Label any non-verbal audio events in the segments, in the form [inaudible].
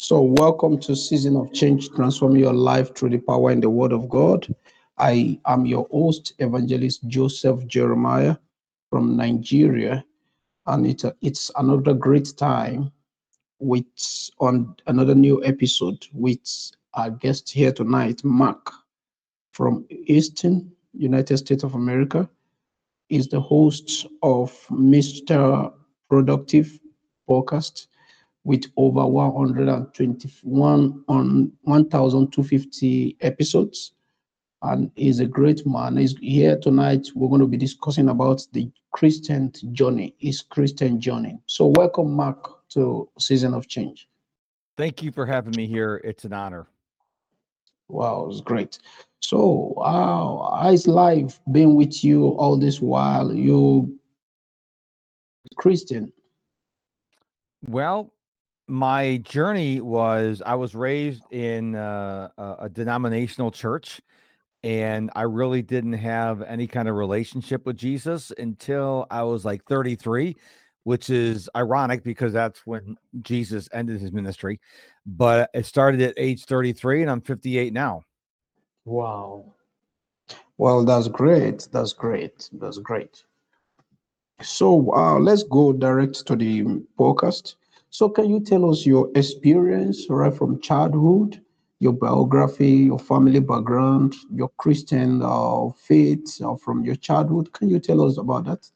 So, welcome to Season of Change, Transform your life through the power and the Word of God. I am your host, Evangelist Joseph Jeremiah from Nigeria, and it, it's another great time with on another new episode with our guest here tonight, Mark from Eastern United States of America. Is the host of Mr. Productive podcast with over 121 on 1,250 episodes. And he's a great man. He's here tonight. We're going to be discussing about the Christian journey, his Christian journey. So welcome, Mark, to Season of Change. Thank you for having me here. It's an honor. Wow, it's great. So, uh, how's life been with you all this while? You Christian? Well, my journey was I was raised in uh, a, denominational church, and I really didn't have any kind of relationship with Jesus until I was like 33, which is ironic because that's when Jesus ended his ministry. But it started at age 33, and I'm 58 now. Wow. Well, that's great. That's great. That's great. So uh, let's go direct to the podcast. So, can you tell us your experience right from childhood, your biography, your family background, your Christian uh, faith uh, from your childhood? Can you tell us about that?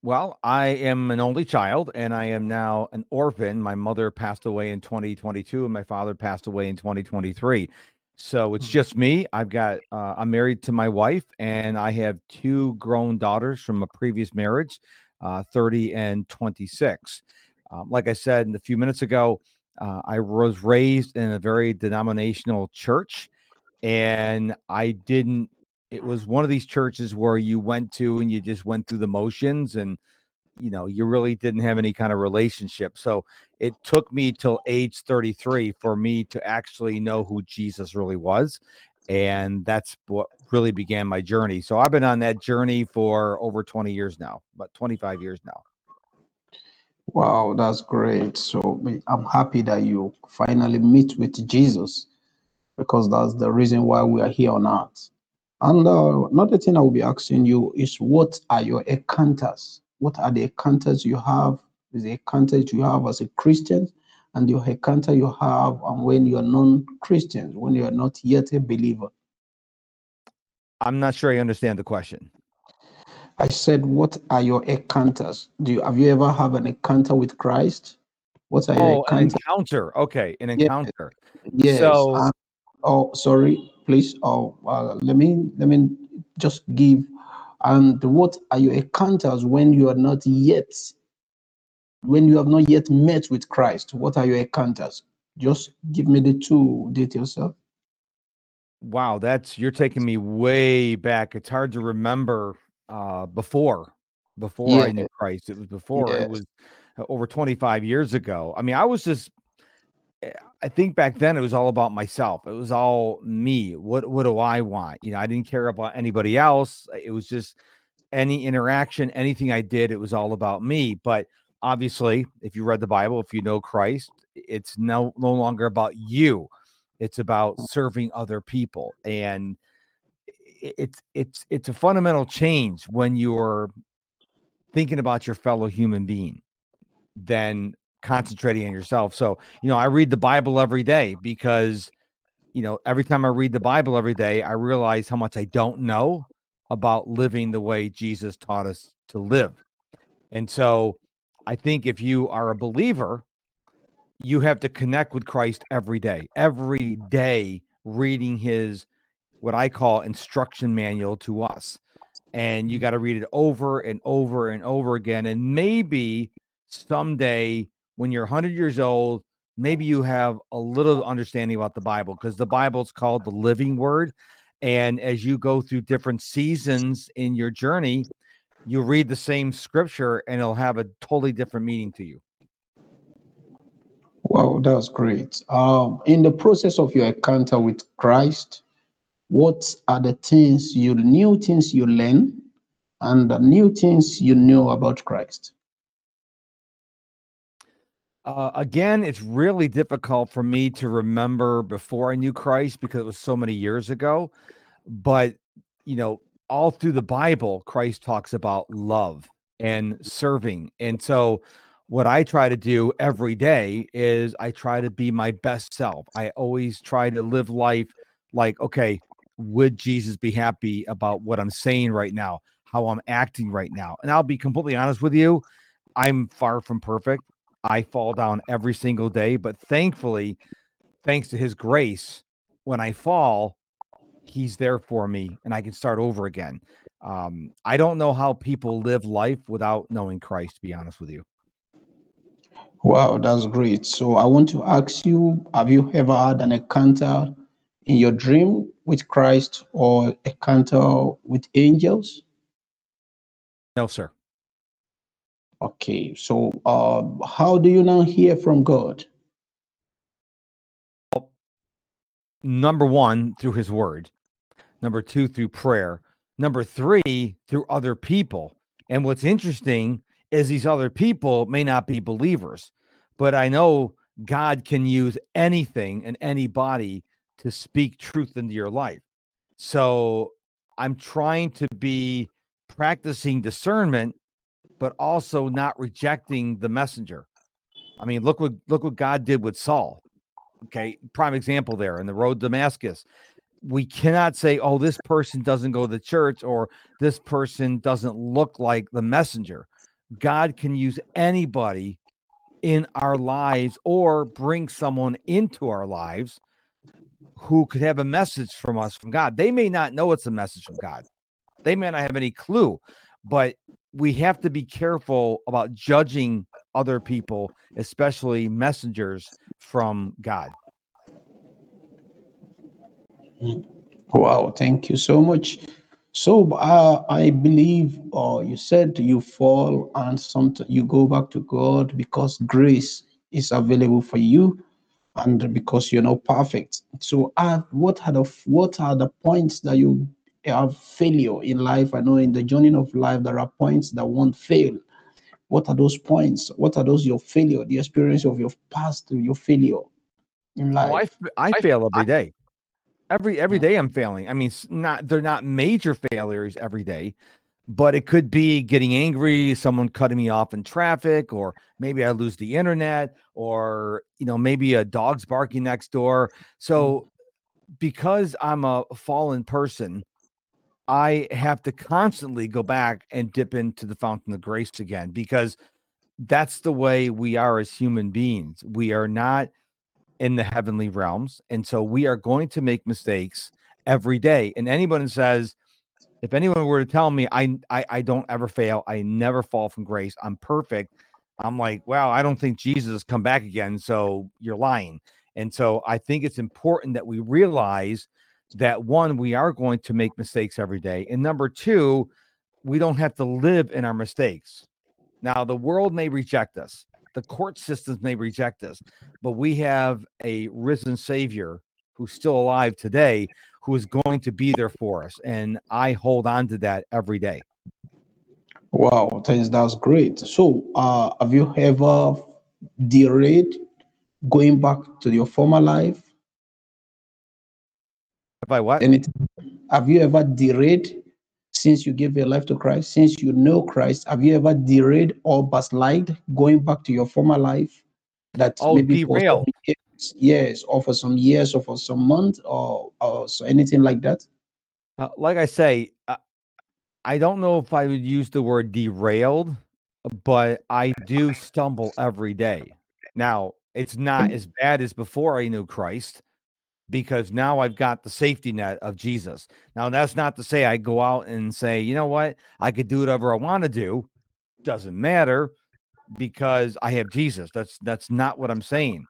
Well, I am an only child and I am now an orphan. My mother passed away in 2022 and my father passed away in 2023. So it's mm. just me. I've got, uh, I'm married to my wife and I have two grown daughters from a previous marriage, uh, 30 and 26. Um, like I said a few minutes ago, uh, I was raised in a very denominational church, and I didn't. It was one of these churches where you went to and you just went through the motions, and you know you really didn't have any kind of relationship. So it took me till age 33 for me to actually know who Jesus really was, and that's what really began my journey. So I've been on that journey for over 20 years now, about 25 years now. Wow, that's great. So I'm happy that you finally meet with Jesus because that's the reason why we are here on earth. And uh, another thing I will be asking you is what are your encounters? What are the encounters you have? Is the encounters you have as a Christian and your encounter you have and when you are non-Christian, when you are not yet a believer? I'm not sure I understand the question. I said, what are your encounters? Do you have you ever have an encounter with Christ? What are your oh, an encounter? Okay, an encounter. Yes. So, uh, oh, sorry, please. Oh, uh, let me let me just give. And what are your encounters when you are not yet, when you have not yet met with Christ? What are your encounters? Just give me the two details, sir. Wow, that's you're taking me way back. It's hard to remember uh, before before yeah. I knew Christ. It was before yeah. it was uh, over 25 years ago. I mean, I was just eh, I think back then it was all about myself. It was all me. What what do I want? You know, I didn't care about anybody else. It was just any interaction, anything I did, it was all about me. But obviously, if you read the Bible, if you know Christ, it's no no longer about you. It's about serving other people. And it's it's it's a fundamental change when you're thinking about your fellow human being than concentrating on yourself. So, you know, I read the Bible every day because, you know, every time I read the Bible every day, I realize how much I don't know about living the way Jesus taught us to live. And so I think if you are a believer, you have to connect with Christ every day, every day reading his what I call instruction manual to us. And you mm-hmm. got to read it over and over and over again. And maybe someday when you're 100 years old, maybe you have a little understanding about the Bible because the Bible is called the living word. And as you go through different seasons in your journey, you read the same scripture and it'll have a totally different meaning to you. Wow, that's great. Um, in the process of your encounter with Christ, what are the things you new things you learn and the new things you know about Christ? Uh, again, it's really difficult for me to remember before I knew Christ because it was so many years ago. But, you know, all through the Bible, Christ talks about love and serving. And so, what I try to do every day is I try to be my best self. I always try to live life like, okay, would Jesus be happy about what I'm saying right now, how I'm acting right now? And I'll be completely honest with you, I'm far from perfect. I fall down every single day, but thankfully, thanks to his grace, when I fall, he's there for me and I can start over again. Um, I don't know how people live life without knowing Christ, to be honest with you. Wow, that's great. So I want to ask you, have you ever had an encounter in your dream with Christ or encounter with angels? No, sir. Okay, so uh, how do you now hear from God? Number one, through his word. Number two, through prayer. Number three, through other people. And what's interesting is these other people may not be believers, but I know God can use anything and anybody to speak truth into your life. So I'm trying to be practicing discernment but also not rejecting the messenger. I mean, look what look what God did with Saul. Okay, prime example there in the road to Damascus. We cannot say, "Oh, this person doesn't go to church," or "This person doesn't look like the messenger." God can use anybody in our lives or bring someone into our lives who could have a message from us from God. They may not know it's a message from God. They may not have any clue, but we have to be careful about judging other people, especially messengers from God. Wow, thank you so much. So uh, I believe uh, you said you fall and sometimes you go back to God because grace is available for you and because you're not perfect. So uh, what are the what are the points that you have failure in life. I know in the journey of life, there are points that won't fail. What are those points? What are those your failure, the experience of your past, your failure in life? Oh, I, I fail every day. Every every day I'm failing. I mean, not they're not major failures every day, but it could be getting angry, someone cutting me off in traffic, or maybe I lose the internet, or you know, maybe a dog's barking next door. So mm-hmm. because I'm a fallen person, I have to constantly go back and dip into the fountain of grace again because that's the way we are as human beings. We are not in the heavenly realms. And so we are going to make mistakes every day. And anyone says, if anyone were to tell me I, I I don't ever fail, I never fall from grace, I'm perfect. I'm like, wow, I don't think Jesus has come back again. So you're lying. And so I think it's important that we realize that one, we are going to make mistakes every day. And number two, we don't have to live in our mistakes. Now, the world may reject us, the court systems may reject us, but we have a risen Savior who's still alive today who is going to be there for us. And I hold on to that every day. Wow, thanks. That's great. So, uh, have you ever derailed going back to your former life? By what? Have you ever derailed since you gave your life to Christ? Since you know Christ, have you ever derailed or backslide going back to your former life? That oh, maybe derail. Years, or for some years, or for some months, or or so anything like that. Uh, like I say, I don't know if I would use the word derailed, but I do stumble every day. Now, it's not as bad as before I knew Christ because now I've got the safety net of Jesus. Now, that's not to say I go out and say, you know what, I could do whatever I want to do. Doesn't matter because I have Jesus. That's that's not what I'm saying.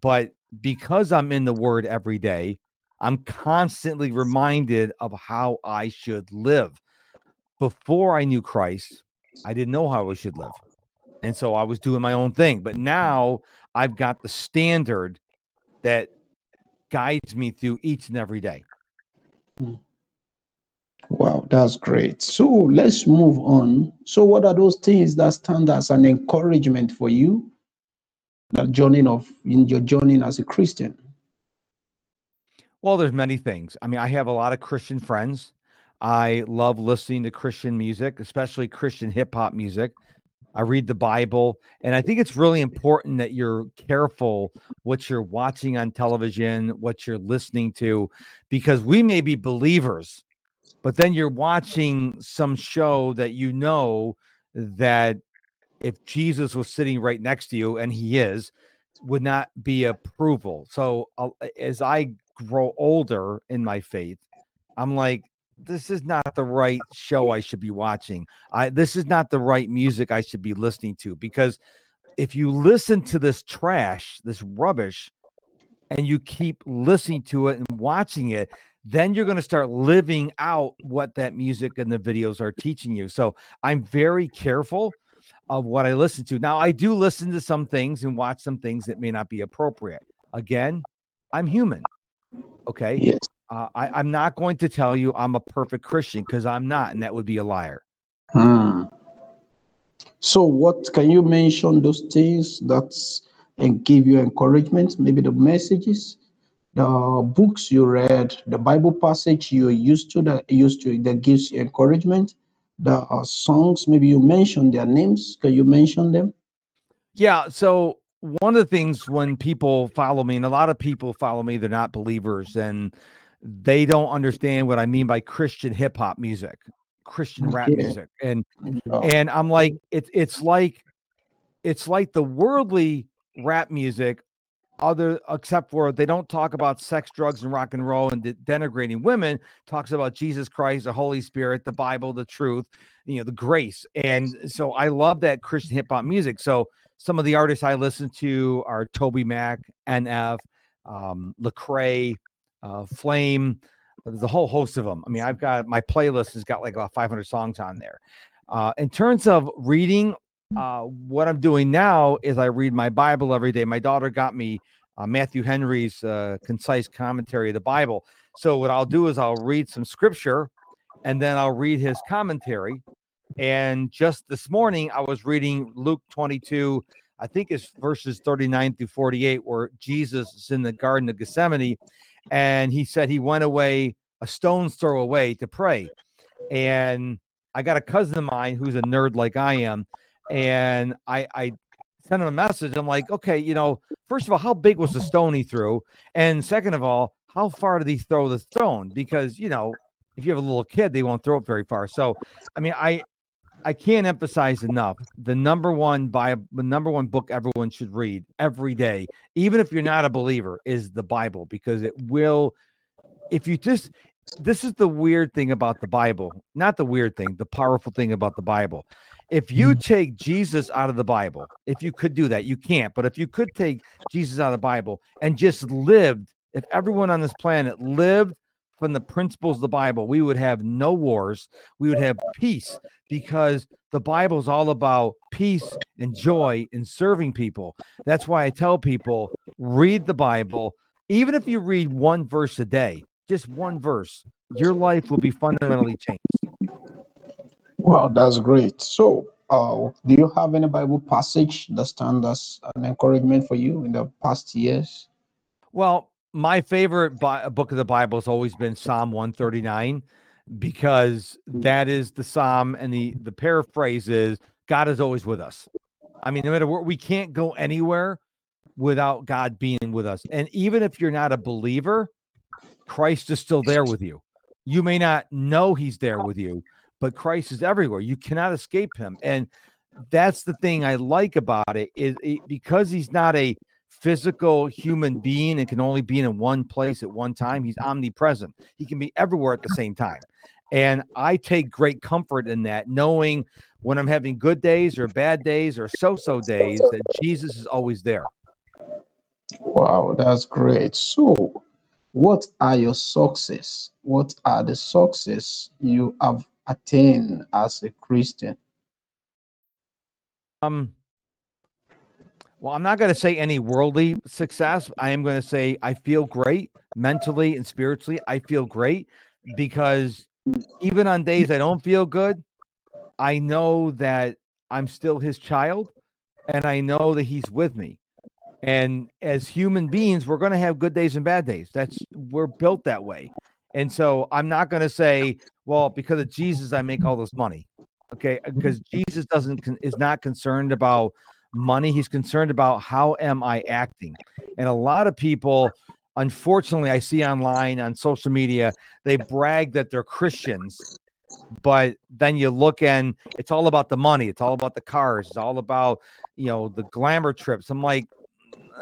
But because I'm in the word every day, I'm constantly reminded of how I should live. Before I knew Christ, I didn't know how I should live. And so I was doing my own thing. But now I've got the standard that guides me through each and every day. Hmm. Wow, that's great. So let's move on. So, what are those things that stand as an encouragement for you the journey of in your journey as a Christian? Well, there's many things. I mean, I have a lot of Christian friends. I love listening to Christian music, especially Christian hip hop music. I read the Bible, and I think it's really important that you're careful what you're watching on television, what you're listening to, because we may be believers, but then you're watching some show that you know that if Jesus was sitting right next to you, and he is, would not be approval. So uh, as I grow older in my faith, I'm like, this is not the right show I should be watching. I this is not the right music I should be listening to because if you listen to this trash, this rubbish, and you keep listening to it and watching it, then you're going to start living out what that music and the videos are teaching you. So I'm very careful of what I listen to. Now, I do listen to some things and watch some things that may not be appropriate. Again, I'm human. Okay. Yes. Uh, I, am not going to tell you I'm a perfect Christian because I'm not, and that would be a liar. Hmm. So, what can you mention those things that and give you encouragement? Maybe the messages, the books you read, the Bible passage you're used to that used to that gives you encouragement. The uh, songs, maybe you mentioned their names. Can you mention them? Yeah. So one of the things when people follow me, and a lot of people follow me, they're not believers, and they don't understand what I mean by Christian hip hop music, Christian rap music. And and I'm like, it's it's like it's like the worldly rap music, other except for they don't talk about sex, drugs, and rock and roll and de- denigrating women, talks about Jesus Christ, the Holy Spirit, the Bible, the truth, you know, the grace. And so I love that Christian hip hop music. So some of the artists I listen to are TobyMac, NF, um, Lecrae, uh, Flame. There's a whole host of them. I mean, I've got my playlist has got like about 500 songs on there. Uh, in terms of reading, uh, what I'm doing now is I read my Bible every day. My daughter got me uh, Matthew Henry's uh, concise commentary of the Bible. So what I'll do is I'll read some scripture, and then I'll read his commentary. And just this morning, I was reading Luke 22. I think it's verses 39 through 48, where Jesus is in the Garden of Gethsemane and he said he went away a stone's throw away to pray. And I got a cousin of mine who's a nerd like I am, and I, I sent him a message. I'm like, okay, you know, first of all, how big was the stone he threw? And second of all, how far did he throw the stone? Because you know, if you have a little kid, they won't throw it very far. So, I mean, I I can't emphasize enough the number one Bible, the number one book everyone should read every day, even if you're not a believer, is the Bible because it will. If you just, this is the weird thing about the Bible, not the weird thing, the powerful thing about the Bible. If you mm-hmm. take Jesus out of the Bible, if you could do that, you can't, but if you could take Jesus out of the Bible and just lived, if everyone on this planet lived from the principles of the Bible, we would have no wars. We would have peace because the Bible is all about peace and joy in serving people. That's why I tell people read the Bible. Even if you read one verse a day, just one verse, your life will be fundamentally changed. Wow, that's great. So, uh, do you have any Bible passage that stands as an encouragement for you in the past years? Well, my favorite bi- book of the Bible has always been Psalm 139 because that is the psalm and the the paraphrase is God is always with us. I mean, no matter where we can't go anywhere without God being with us. And even if you're not a believer, Christ is still there with you. You may not know he's there with you, but Christ is everywhere. You cannot escape him. And that's the thing I like about it is it, because he's not a physical human being and can only be in one place at one time. He's omnipresent. He can be everywhere at the same time. And I take great comfort in that, knowing when I'm having good days or bad days or so so days that Jesus is always there. Wow, that's great. So, what are your success? What are the success you have attained as a Christian? Um, well, I'm not going to say any worldly success. I am going to say I feel great mentally and spiritually. I feel great because even on days I don't feel good, I know that I'm still his child and I know that he's with me. And as human beings, we're going to have good days and bad days. That's we're built that way. And so I'm not going to say, well, because of Jesus, I make all this money. Okay. Because Jesus doesn't, is not concerned about money. He's concerned about how am I acting? And a lot of people, unfortunately, I see online on social media, they brag that they're Christians, but then you look and it's all about the money, it's all about the cars, it's all about you know the glamour trips. I'm like,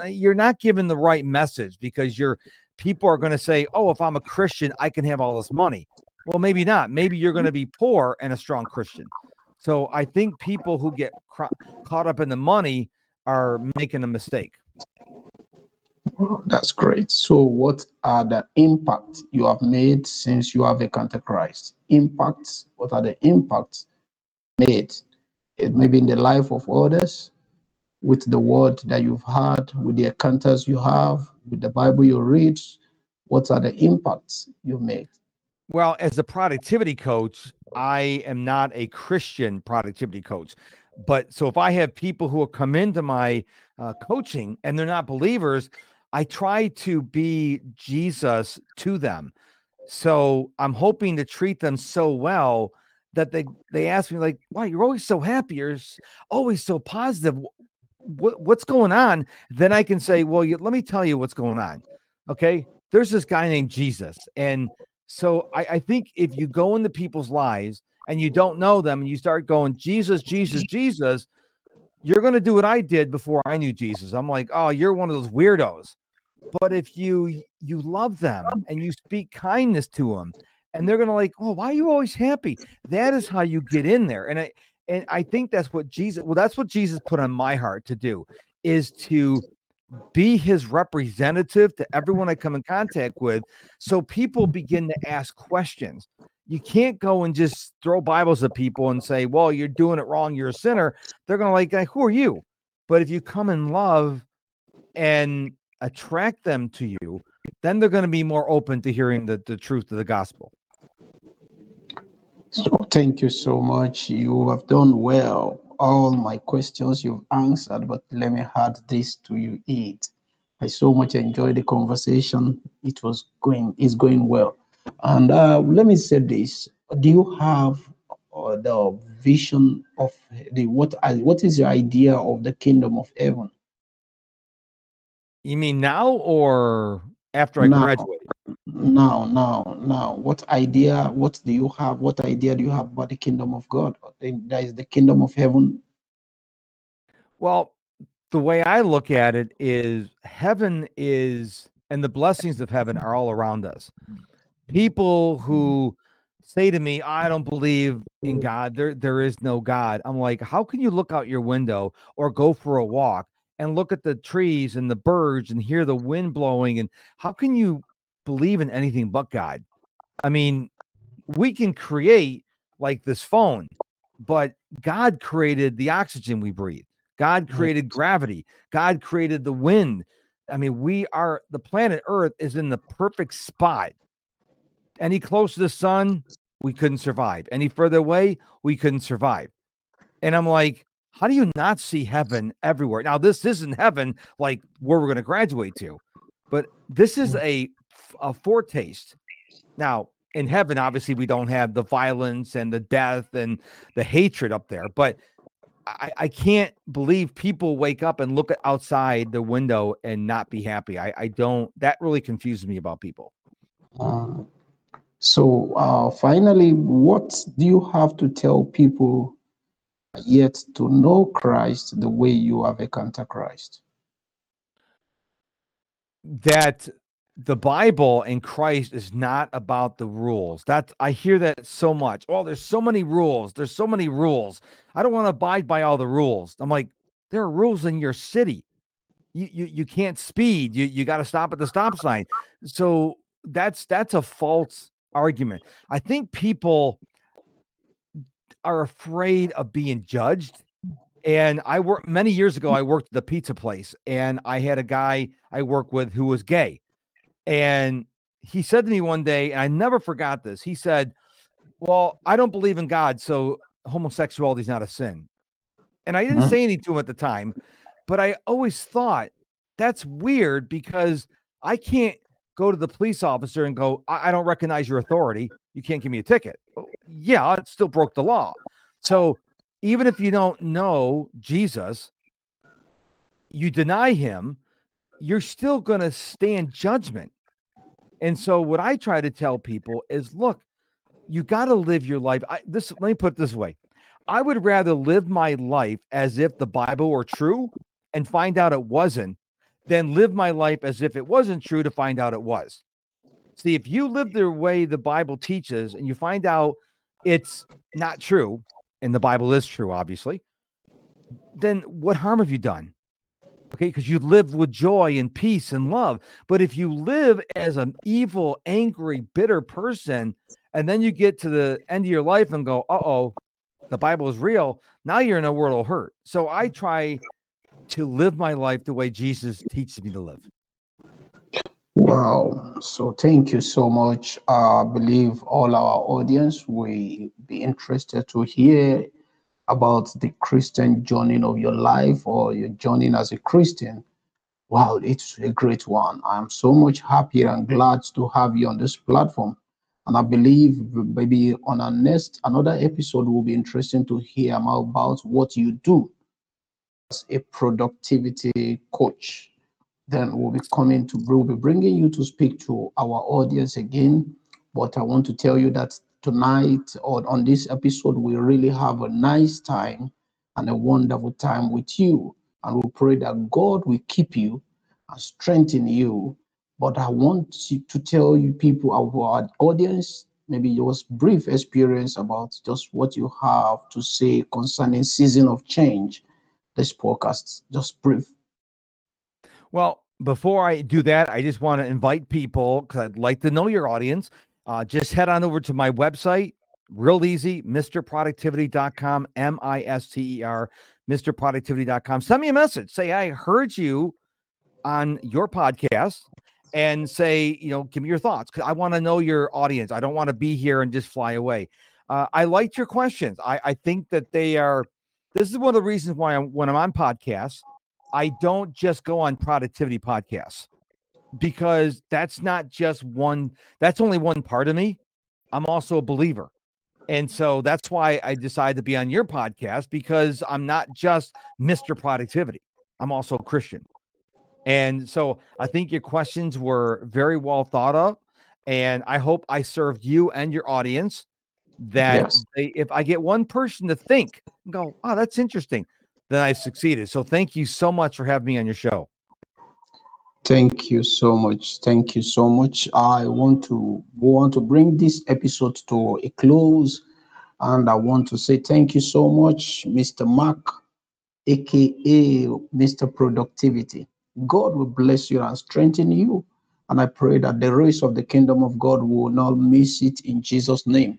uh, you're not giving the right message because you're people are going to say, oh, if I'm a Christian, I can have all this money. Well, maybe not. Maybe you're going to mm-hmm. be poor and a strong Christian. So I think people who get caught up in the money are making a mistake. Oh, that's great. So, what are the impacts you have made since you have encountered Christ? Impacts. What are the impacts made? It may be in the life of others, with the word that you've had, with the encounters you have, with the Bible you read. What are the impacts you made? Well, as a productivity coach, I am not a Christian productivity coach. But so if I have people who will come into my uh, coaching and they're not believers, I try to be Jesus to them. So I'm hoping to treat them so well that they they ask me like, "Wow, you're always so happy. You're always so positive. What, what's going on?" Then I can say, "Well, you, let me tell you what's going on." Okay, there's this guy named Jesus, and so I, I think if you go into people's lives and you don't know them and you start going, Jesus, Jesus, [laughs] Jesus, you're going to do what I did before I knew Jesus. I'm like, oh, you're one of those weirdos. But if you you love them and you speak kindness to them, and they're going to like, oh, why are you always happy? That is how you get in there. And I and I think that's what Jesus. Well, that's what Jesus put on my heart to do is to be his representative to everyone I come in contact with, so people begin to ask questions you can't go and just throw Bibles at people and say, well, you're doing it wrong. You're a sinner. They're going to like, who are you? But if you come in love and attract them to you, then they're going to be more open to hearing the, the truth of the gospel. So thank you so much. You have done well. All my questions you've answered, but let me add this to you it. I so much enjoyed the conversation. It was going, it's going well. And uh, let me say this: Do you have uh, the vision of the what? Uh, what is your idea of the kingdom of heaven? You mean now or after I now, graduate? Now, now, now. What idea? What do you have? What idea do you have about the kingdom of God? That is the kingdom of heaven. Well, the way I look at it is heaven is, and the blessings of heaven are all around us people who say to me, I don't believe in God. There, there is no God. I'm like, how can you look out your window or go for a walk and look at the trees and the birds and hear the wind blowing? And how can you believe in anything but God? I mean, we can create like this phone, but God created the oxygen we breathe. God created gravity. God created the wind. I mean, we are the planet Earth is in the perfect spot any closer to the sun, we couldn't survive. Any further away, we couldn't survive. And I'm like, how do you not see heaven everywhere? Now, this isn't heaven like where we're going to graduate to, but this is mm. a, a foretaste. Now, in heaven, obviously, we don't have the violence and the death and the hatred up there, but I, I can't believe people wake up and look outside the window and not be happy. I, I don't, that really confuses me about people. Uh, so uh, finally, what do you have to tell people yet to know Christ the way you have encountered Christ? That the Bible and Christ is not about the rules. That I hear that so much. Oh, there's so many rules. There's so many rules. I don't want to abide by all the rules. I'm like, there are rules in your city. You you, you can't speed. You you got to stop at the stop sign. So that's that's a false argument. I think people are afraid of being judged. And I worked many years ago, I worked at the pizza place and I had a guy I worked with who was gay. And he said to me one day, and I never forgot this. He said, Well, I don't believe in God, so homosexuality is not a sin. And I didn't mm-hmm. say anything to him at the time, but I always thought that's weird because I can't go to the police officer and go, I, I don't recognize your authority. You can't give me a ticket. Yeah, it still broke the law. So even if you don't know Jesus, you deny him, you're still going to stand judgment. And so what I try to tell people is look, you got to live your life. I, this let me put it this way. I would rather live my life as if the Bible were true and find out it wasn't than live my life as if it wasn't true to find out it was. See, if you live the way the Bible teaches and you find out it's not true, and the Bible is true, obviously, then what harm have you done? Okay, because you live with joy and peace and love. But if you live as an evil, angry, bitter person, and then you get to the end of your life and go, uh oh, the Bible is real, now you're in a world of hurt. So I try to live my life the way Jesus teaches me to live. Wow. So thank you so much. I believe all our audience will be interested to hear about the Christian journey of your life or your journey as a Christian. Wow, it's a great one. I'm so much happier and glad to have you on this platform. And I believe maybe on our next another episode will be interesting to hear about what you do as a productivity coach. Then we'll be coming to we'll be bringing you to speak to our audience again. But I want to tell you that tonight or on this episode, we really have a nice time and a wonderful time with you. And we pray that God will keep you and strengthen you. But I want to tell you, people, our audience, maybe just brief experience about just what you have to say concerning season of change. This podcast, just brief. Well, before I do that, I just want to invite people because I'd like to know your audience uh, just head on over to my website, real easy, MrProductivity.com, M I S T E R, MrProductivity.com. Send me a message. Say, I heard you on your podcast and say, you know, give me your thoughts I want to know your audience. I don't want to be here and just fly away. Uh, I liked your questions. I, I think that they are, this is one of the reasons why I'm, when I'm on podcasts, I don't just go on productivity podcasts because that's not just one that's only one part of me. I'm also a believer. And so that's why i decided to be on your podcast because i'm not just mr productivity i'm also a christian. And so i think your questions were very well thought of and i hope i served you and your audience that yes. they, if i get one person to think and go oh that's interesting then i succeeded. So thank you so much for having me on your show Thank you so much. Thank you so much. I want to want to bring this episode to a close, and I want to say thank you so much, Mr. Mark, aka Mr. Productivity. God will bless you and strengthen you. And I pray that the race of the kingdom of God will not miss it in Jesus' name.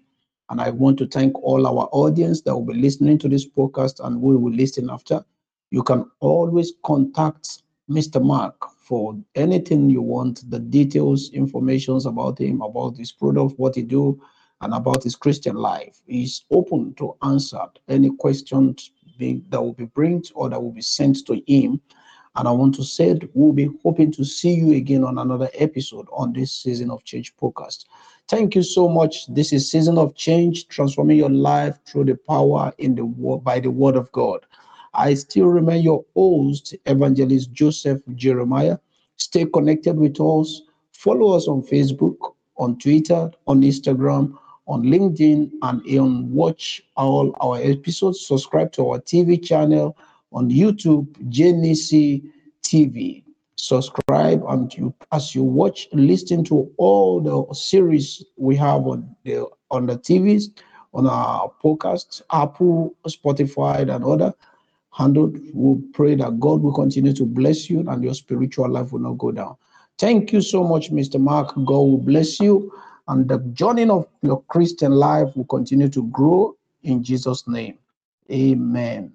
And I want to thank all our audience that will be listening to this podcast and we will listen after. You can always contact Mr. Mark for anything you want, the details, informations about him, about his product, what he do, and about his Christian life. He's open to answer any questions being, that will be brought or that will be sent to him. And I want to say we'll be hoping to see you again on another episode on this season of change podcast. Thank you so much. This is season of change, transforming your life through the power in the word by the word of God. I still remain your host, Evangelist Joseph Jeremiah. Stay connected with us. Follow us on Facebook, on Twitter, on Instagram, on LinkedIn, and on watch all our episodes. Subscribe to our TV channel on YouTube, JNC TV. Subscribe and you as you watch, listen to all the series we have on the on the TVs, on our podcast, Apple, Spotify, and other handled. We pray that God will continue to bless you and your spiritual life will not go down. Thank you so much, Mr. Mark. God will bless you. And the journey of your Christian life will continue to grow in Jesus' name. Amen.